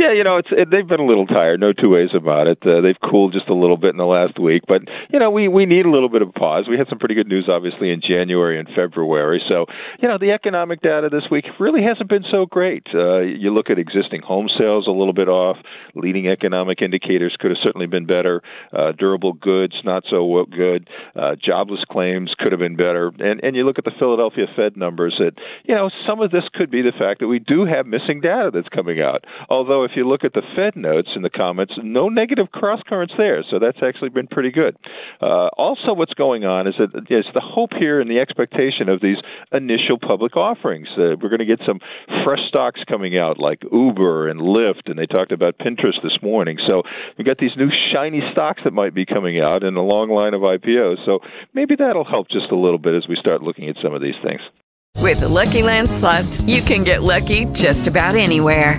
Yeah, you know, it's it, they've been a little tired. No two ways about it. Uh, they've cooled just a little bit in the last week, but you know, we we need a little bit of pause. We had some pretty good news, obviously, in January and February. So, you know, the economic data this week really hasn't been so great. Uh, you look at existing home sales a little bit off. Leading economic indicators could have certainly been better. Uh, durable goods not so good. Uh, jobless claims could have been better. And and you look at the Philadelphia Fed numbers. That you know, some of this could be the fact that we do have missing data that's coming out. Although if you look at the Fed notes in the comments, no negative cross currents there, so that's actually been pretty good. Uh, also, what's going on is that is the hope here and the expectation of these initial public offerings. Uh, we're going to get some fresh stocks coming out like Uber and Lyft, and they talked about Pinterest this morning. So we've got these new shiny stocks that might be coming out in a long line of IPOs. So maybe that'll help just a little bit as we start looking at some of these things. With the Lucky Land slots, you can get lucky just about anywhere.